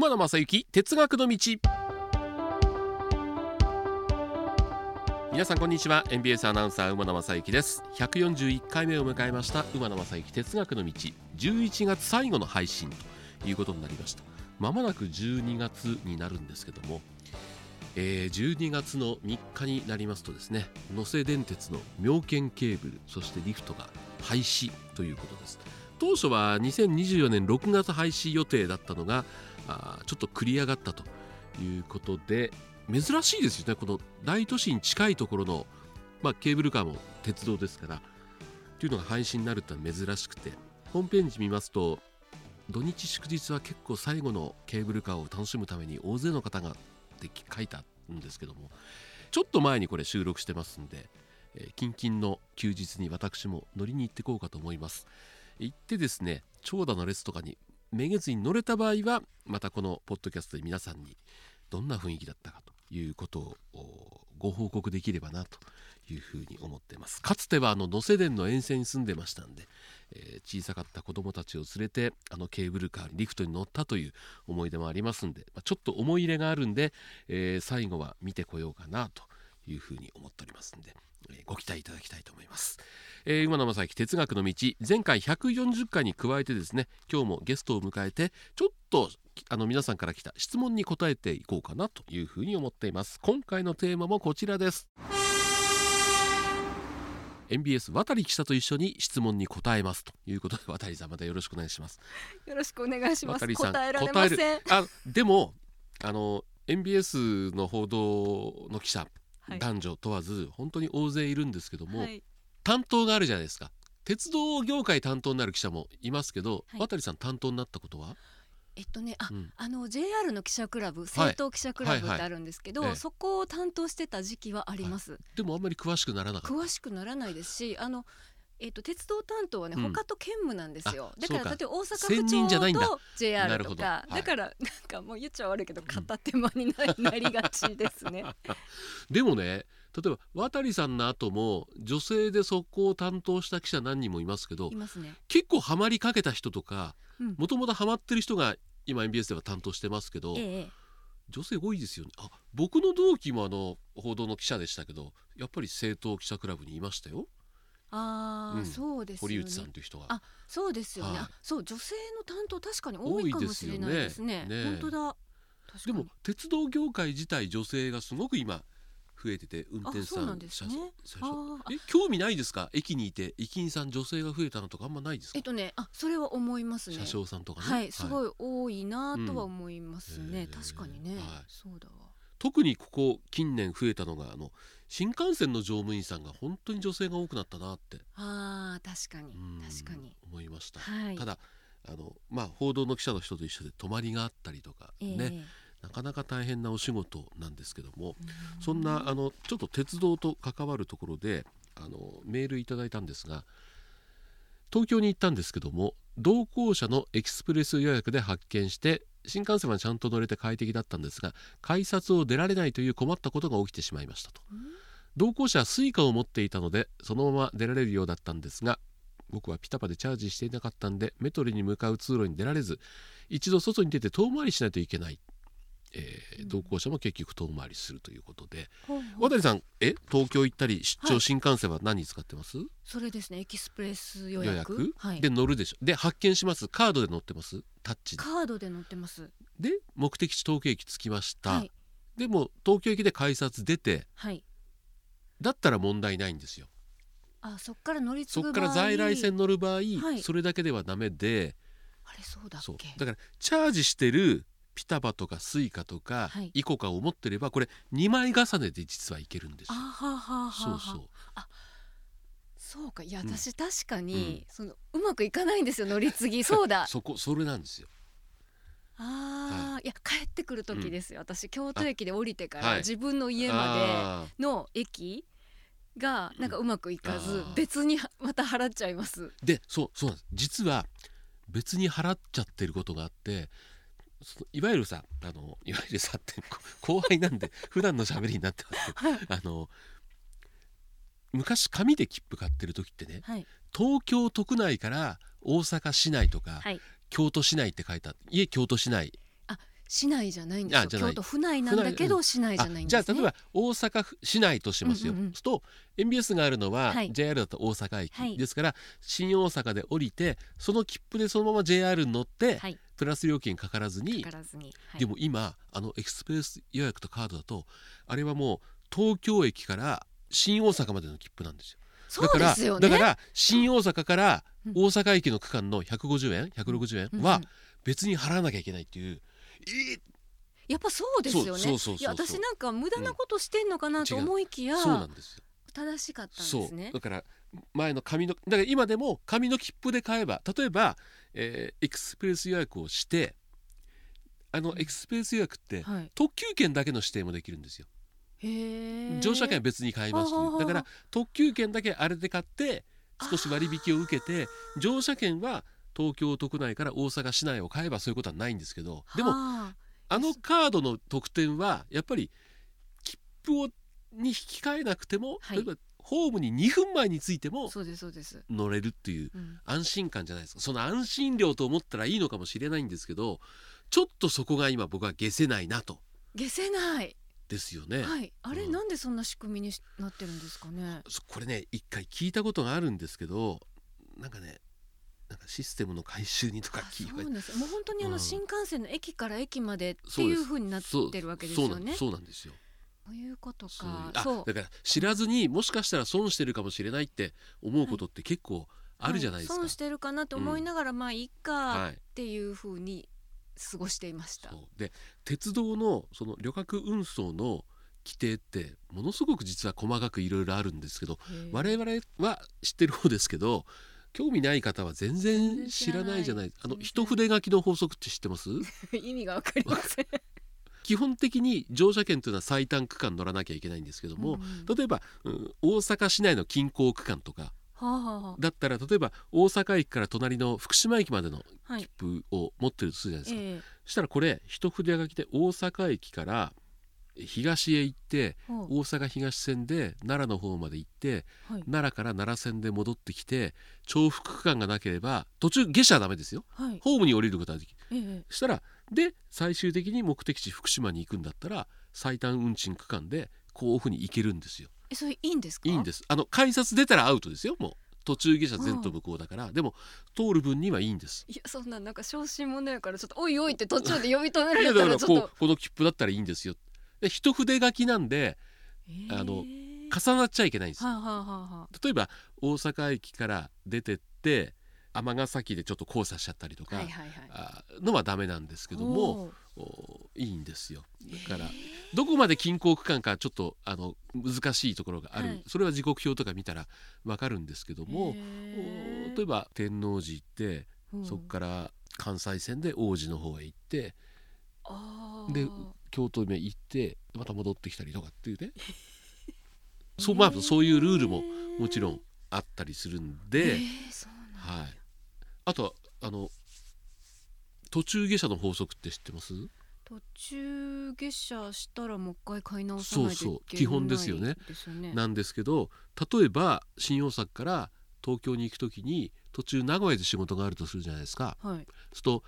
馬野正幸哲学の道。皆さんこんにちは。NBS アナウンサー馬野正幸です。141回目を迎えました馬野正幸哲学の道。11月最後の配信ということになりました。まもなく12月になるんですけどもえー、12月の3日になりますとですね能勢電鉄の妙見ケーブルそしてリフトが廃止ということです。当初は2024年6月廃止予定だったのがあちょっと繰り上がったということで珍しいですよねこの大都市に近いところの、まあ、ケーブルカーも鉄道ですからというのが廃止になるってのは珍しくてホームページ見ますと土日祝日は結構最後のケーブルカーを楽しむために大勢の方がって書いたんですけどもちょっと前にこれ収録してますんで、えー、近々の休日に私も乗りに行ってこうかと思います。行ってですね長蛇の列とかにめげずに乗れた場合はまたこのポッドキャストで皆さんにどんな雰囲気だったかということをご報告できればなというふうに思ってます。かつてはあの能勢電の沿線に住んでましたんで、えー、小さかった子供たちを連れてあのケーブルカーにリフトに乗ったという思い出もありますんで、まあ、ちょっと思い入れがあるんで、えー、最後は見てこようかなというふうに思っておりますんで、えー、ご期待いただきたいと思います。えー、馬野正幸哲学の道。前回140回に加えてですね今日もゲストを迎えてちょっとあの皆さんから来た質問に答えていこうかなというふうに思っています。今回のテーマもこちらです。MBS 渡記者と一緒に質問に答えますということで渡さんまたよろしくお願いします。よろしくお願いします。答えられません。あでもあの MBS の報道の記者、はい、男女問わず本当に大勢いるんですけども、はい、担当があるじゃないですか。鉄道業界担当になる記者もいますけど、はい、渡さん担当になったことは？えっとね、あ、うん、あの JR の記者クラブ、政党記者クラブってあるんですけど、はいはいはい、そこを担当してた時期はあります。でもあんまり詳しくならなか詳しくならないですし、あのえーと、鉄道担当はね、うん、他と兼務なんですよ。だから例えば大阪府庁と JR とか。だ,、だからなんかもう言っちゃ悪いけど片手間になりがちですね。でもね例えば渡さんの後も女性でそこを担当した記者何人もいますけど、ね、結構ハマりかけた人とかもともとハマってる人が今 MBS では担当してますけど、ええ、女性多いですよね。あ僕の同期もあの報道の記者でしたけどやっぱり政党記者クラブにいましたよ。ああ、うん、そうです、ね、堀内さんという人が。あ、そうですよね。はい、そう女性の担当確かに多いかもしれないですね。すねね。本当だ。でも鉄道業界自体女性がすごく今増えてて運転さんね、え興味ないですか？駅にいて駅員さん女性が増えたのとかあんまないですか？えっとねあそれは思いますね。車掌さんとかね。はいすごい多いなとは思いますね、うん、確かにね、はい、そうだわ。特にここ近年増えたのがあの新幹線の乗務員さんが本当に女性が多くなったなって。あ確かに。確かに。思いました、はい、ただあのまあ報道の記者の人と一緒で泊まりがあったりとかね、え。ーなかなか大変なお仕事なんですけどもそんなあのちょっと鉄道と関わるところであのメールいただいたんですが東京に行ったんですけども同行者のエキスプレス予約で発見して新幹線はちゃんと乗れて快適だったんですが改札を出られないという困ったことが起きてしまいましたと。同行者は Suica を持っていたのでそのまま出られるようだったんですが僕はピタパでチャージしていなかったんでメトロに向かう通路に出られず一度外に出て遠回りしないといけないえー、同行者も結局遠回りするということで、うん、渡さんえ？東京行ったり出張新幹線は何使ってます、はい、それですね。エキスプレス予約。はい、で乗るでしょ。で発見します。カードで乗ってます？タッチカードで乗ってます。で目的地東京駅着きました、はい、でも東京駅で改札出て、はい、だったら問題ないんですよ。あそっから乗り継ぐそっから在来線乗る場合、はい、それだけではダメで。あれそうだっけ？だからチャージしてるピタパとかスイカとか、はい、イコカを持ってればこれ2枚重ねで実はいけるんですよ。そうそう。あそうか。いや、私確かに、うん、そのうまくいかないんですよ乗り継ぎ。そうだ。そこそれなんですよ。ああ、はい、いや帰ってくる時ですよ、うん、私京都駅で降りてから自分の家までの駅がなんかうまくいかず、別にまた払っちゃいます。でそうそうなんです。実は別に払っちゃってることがあっていわゆるさあのいわゆるさって後輩なんで普段の喋りになってますけど、あの昔紙で切符買ってる時ってね、はい、東京都区内から大阪市内とか、はい、京都市内って書いた家京都市内。あ市内じゃないんですよ。京都府内なんだけど市内じゃないんです、ね、じゃあ例えば大阪府市内としますよ、うんうんうん、と MBS があるのは JR だと大阪駅、はい、ですから新大阪で降りてその切符でそのまま JR に乗って、はい、プラス料金かからずに、はい、でも今あのエクスプレス予約とカードだとあれはもう東京駅から新大阪までの切符なんですよ。だから、ね、だから新大阪から大阪駅の区間の150円160円は別に払わなきゃいけないっていう、えー、やっぱそうですよね。いや私なんか無駄なことしてんのかなと思いきや、うん、そうなんですよ正しかったんですね。だから前の紙のだから今でも紙の切符で買えば例えば、えー、エクスプレス予約をしてあのエクスプレス予約って、はい、特急券だけの指定もできるんですよ。乗車券は別に買いますだから特急券だけあれで買って少し割引を受けて乗車券は東京都区内から大阪市内を買えばそういうことはないんですけどでもあのカードの特典はやっぱり切符をに引き換えなくても、はい、例えばホームに2分前についても乗れるっていう安心感じゃないですか、その安心料と思ったらいいのかもしれないんですけどちょっとそこが今僕は消せないなと。消せない。ですよね。はい、あれ、うん、なんでそんな仕組みになってるんですかね？これね、一回聞いたことがあるんですけど、なんかね、なんかシステムの改修にとか聞いそうです。もう本当にあの新幹線の駅から駅までっていうふうになってるわけですよね。そうなんですよ。そういうことか。そうだから知らずにもしかしたら損してるかもしれないって思うことって結構あるじゃないですか。はい。損してるかなと思いながら、うん、まあいいかっていうふうに過ごしていました。で鉄道のその旅客運送の規定ってものすごく実は細かくいろいろあるんですけど我々は知ってる方ですけど興味ない方は全然知らないじゃない。あの一筆書きの法則って知ってます？意味がわかりません基本的に乗車券というのは最短区間乗らなきゃいけないんですけども、うん、例えば、うん、大阪市内の近郊区間とかだったら例えば大阪駅から隣の福島駅までの切符を持ってるとするじゃないですか、はい。えー、そしたらこれ一筆書きで大阪駅から東へ行って大阪東線で奈良の方まで行って、はい、奈良から奈良線で戻ってきて重複区間がなければ途中下車はダメですよ、はい、ホームに降りることができる、えしたらで最終的に目的地福島に行くんだったら最短運賃区間でこういうふうに行けるんですよ。えそれいいんですか？いいんです。あの改札出たらアウトですよもう。途中下車全と向こうだから、うん、でも通る分にはいいんです。いやそんななんか小心者やからちょっとおいおいって途中で呼び止められたらちょっと。この切符だったらいいんですよで一筆書きなんで、えー、あの重なっちゃいけないんですよ、はあはあはあ、例えば大阪駅から出てって尼崎でちょっと交差しちゃったりとか、はいはいはい、のはダメなんですけどもいいんですよ。だからどこまで近郊区間かちょっとあの難しいところがある、はい、それは時刻表とか見たら分かるんですけども例えば天王寺行ってそこから関西線で王子の方へ行ってで京都へ行ってまた戻ってきたりとかっていうね。そうまあそういうルールももちろんあったりするんで、はい、あとあの途中下車の法則って知ってます？途中下車したらもう一回買い直さないといけないそうそう。基本ですよね、ね、なんですけど例えば新大阪から東京に行く時に途中名古屋で仕事があるとするじゃないですか。はい、すと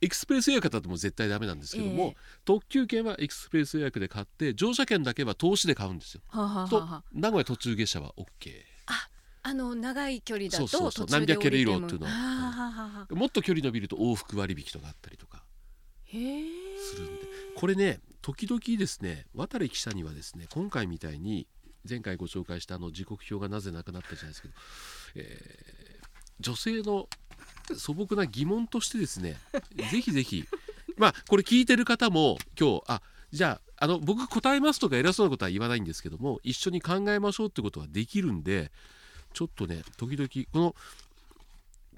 エクスプレス予約だとも絶対ダメなんですけども、えー、特急券はエクスプレス予約で買って乗車券だけは投資で買うんですよ。はははと名古屋途中下車は OK。ああの長い距離だとそうそう何百キロ以上っていうの。は、もっと距離伸びると往復割引とかあったりとか。するんで。これね時々ですね渡記者にはですね今回みたいに前回ご紹介したあの時刻表がなぜなくなったじゃないですけど、えー、女性の素朴な疑問としてですね ぜひぜひまあこれ聞いてる方も今日あじゃああの僕答えますとか偉そうなことは言わないんですけども一緒に考えましょうってことはできるんでちょっとね時々この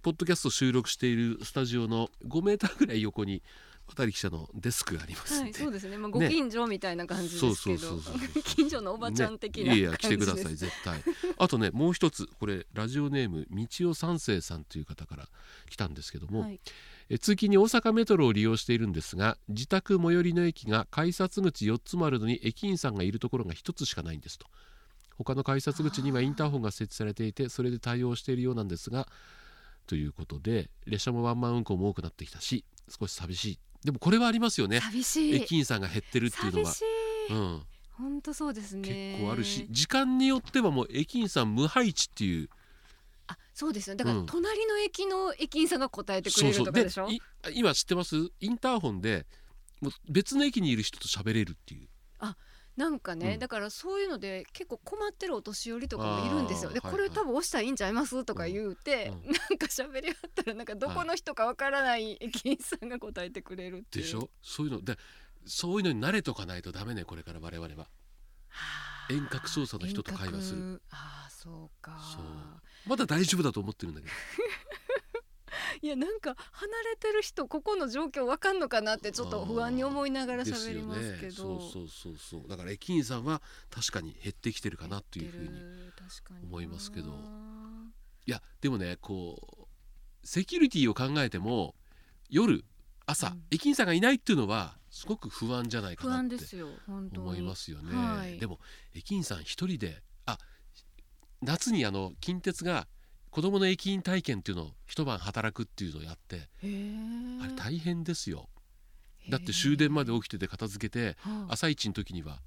ポッドキャスト収録しているスタジオの5メーターぐらい横に渡記者のデスクがありますはい、そうですね。まあ、ご近所みたいな感じですけど、近所のおばちゃん的な、ね、いや来てください絶対。あとねもう一つこれラジオネーム道尾三世さんという方から来たんですけども、はい、え通勤に大阪メトロを利用しているんですが自宅最寄りの駅が改札口4つもあるのに駅員さんがいるところが1つしかないんですと。他の改札口にはインターホンが設置されていてそれで対応しているようなんですがということで列車もワンマン運行も多くなってきたし少し寂しい。でもこれはありますよね。寂しい。駅員さんが減ってるっていうのはうん。本当そうですね。結構あるし時間によってはもう駅員さん無配置っていう。あそうですよだから隣の駅の駅員さんが答えてくれるとかでしょ、うん、そう。そう今知ってます？インターホンでもう別の駅にいる人と喋れるっていう。あなんかね、うん、だからそういうので結構困ってるお年寄りとかもいるんですよ。で、これ多分押したらいいんちゃいます？とか言うて、うん、なんか喋り合ったらなんかどこの人かわからない駅員さんが答えてくれるっていう、でしょ？そういうの。でそういうのに慣れとかないとダメねこれから我々は。遠隔操作の人と会話する。ああそうか。まだ大丈夫だと思ってるんだけど いやなんか離れてる人ここの状況わかんのかなってちょっと不安に思いながら喋りますけど、ね、そうそうそうそう。だから駅員さんは確かに減ってきてるかなというふうに思いますけど。いやでもねこうセキュリティを考えても夜朝、うん、駅員さんがいないっていうのはすごく不安じゃないかなって思いますよね。はい、でも駅員さん一人であ夏にあの近鉄が子どもの駅員体験っていうのを一晩働くっていうのをやってあれ大変ですよ。だって終電まで起きてて片付けて朝一の時には。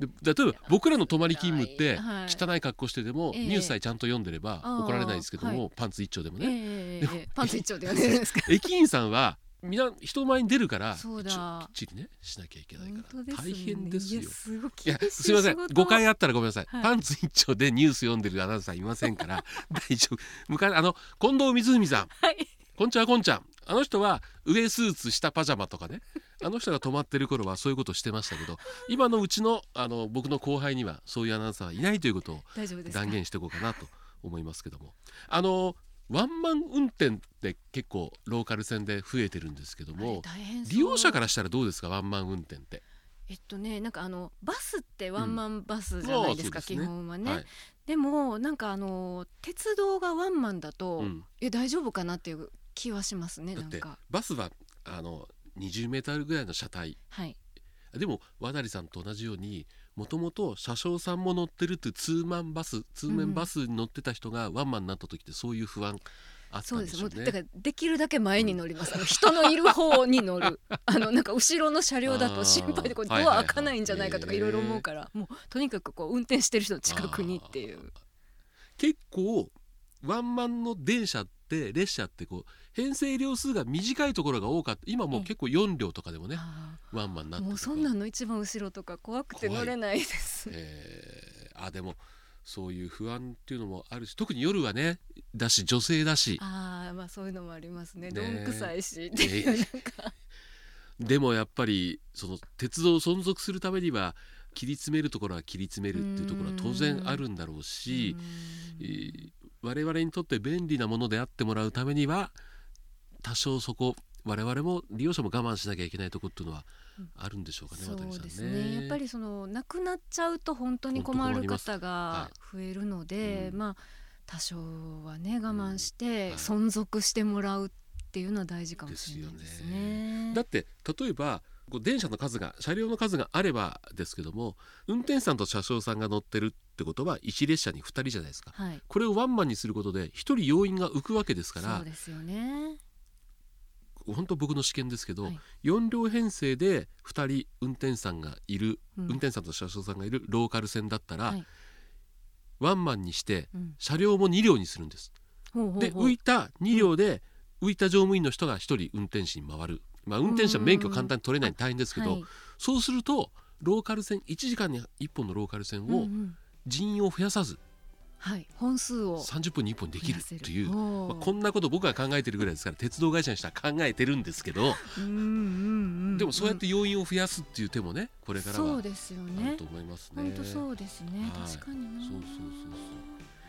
で例えば僕らの泊まり勤務って汚い格好してでもニュースさえちゃんと読んでれば怒られないですけどもパンツ一丁でもね。パンツ一丁で 駅員さんはみんな人前に出るからきっちりねしなきゃいけないから、ね、大変ですよ。いやすみません。誤解あったらごめんなさい、はい、パンツ一丁でニュース読んでるアナウンサーいませんから。大丈夫。昔あの近藤光文さん、はい、こんちゃこんちゃん。あの人は上スーツ下パジャマとかね。あの人が泊まってる頃はそういうことしてましたけど今のうちのあの僕の後輩にはそういうアナウンサーはいないということを断言していこうかなと思いますけども。あのワンマン運転って結構ローカル線で増えてるんですけども利用者からしたらどうですか？ワンマン運転って。えっとねなんかあのバスってワンマンバスじゃないですか、うん、基本はね、はい、でもなんかあの鉄道がワンマンだと、うん、え大丈夫かなっていう気はしますねなんか。バスはあの20メートルぐらいの車体、はい、でも和成さんと同じようにもともと車掌さんも乗ってるってツーマンバスツーメンバスに乗ってた人がワンマンになった時ってそういう不安あったんでしょうね。そうですだからできるだけ前に乗ります。うん、人のいる方に乗る。あのなんか後ろの車両だと心配でこうドア開かないんじゃないかとかいろいろ思うから、もうとにかくこう運転してる人の近くにっていう。結構ワンマンの電車って列車ってこう編成両数が短いところが多かった。今もう結構4両とかでもねワンマンになってもうそんなの一番後ろとか怖くて乗れないです、えー、あでもそういう不安っていうのもあるし特に夜はねだし女性だし。あまあそういうのもありますね。どんくさいしっていうなんか。でもやっぱりその鉄道を存続するためには切り詰めるところは切り詰めるっていうところは当然あるんだろうし我々にとって便利なものであってもらうためには多少そこ我々も利用者も我慢しなきゃいけないところっていうのはあるんでしょうかね、うん、そうですね。やっぱりそのなくなっちゃうと本当に困る方が増えるので、はい。うん、まあ多少はね我慢して存続してもらうっていうのは大事かもしれないですね。すね。だって例えば電車の数が車両の数があればですけども運転手さんと車掌さんが乗ってるってことは1列車に2人じゃないですか、はい、これをワンマンにすることで1人要員が浮くわけですからそうですよね。本当僕の試験ですけど、はい、4両編成で2人運転手さんがいる、うん、運転手さんと車掌さんがいるローカル線だったら、はい、ワンマンにして車両も2両にするんです。うん、で浮いた2両で浮いた乗務員の人が1人運転士に回る、まあ、運転手は免許簡単に取れない大変ですけど、はい、そうするとローカル線1時間に1本のローカル線を人員を増やさずはい、本数を30分に1本できるという、まあ、こんなこと僕が考えてるぐらいですから鉄道会社にしたら考えてるんですけど。でもそうやって要員を増やすっていう手もねこれからはそうですよね。と思いますね。本当そうですね、はい、確かにそうそうそうそう。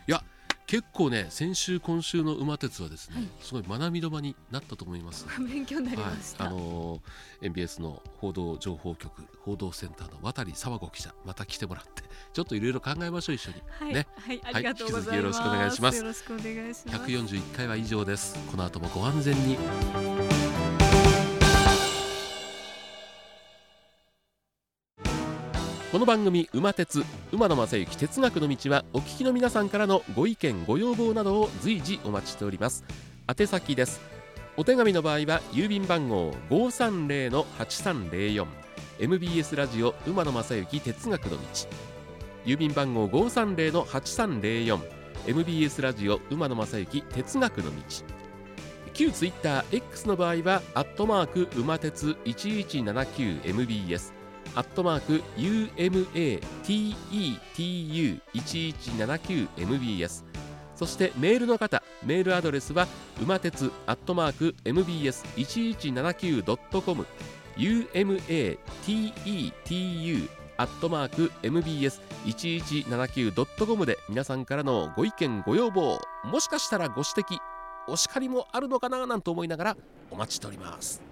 いや結構ね先週今週の馬鉄はですね、はい、すごい学びの場になったと思います。勉強になりました、はい、あのー、MBS の報道情報局報道センターの渡佐和子記者また来てもらって ちょっといろいろ考えましょう一緒に、はい、ね。はい、ありがとうございます、よろしくお願いします。よろしくお願いします。141回は以上です。この後もご安全にこの番組「馬鉄馬野正幸哲学の道」はお聞きの皆さんからのご意見ご要望などを随時お待ちしております。宛先です。お手紙の場合は郵便番号530-8304 MBS ラジオ馬野正幸哲学の道。郵便番号530-8304 MBS ラジオ馬野正幸哲学の道。旧ツイッター X の場合はアットマーク馬鉄 1179MBS アットマーク UMATETU1179MBS そしてメールの方メールアドレスは馬鉄アットマーク MBS1179.com UMATETU アットマーク MBS1179.com で皆さんからのご意見ご要望もしかしたらご指摘お叱りもあるのかななんて思いながらお待ちしております。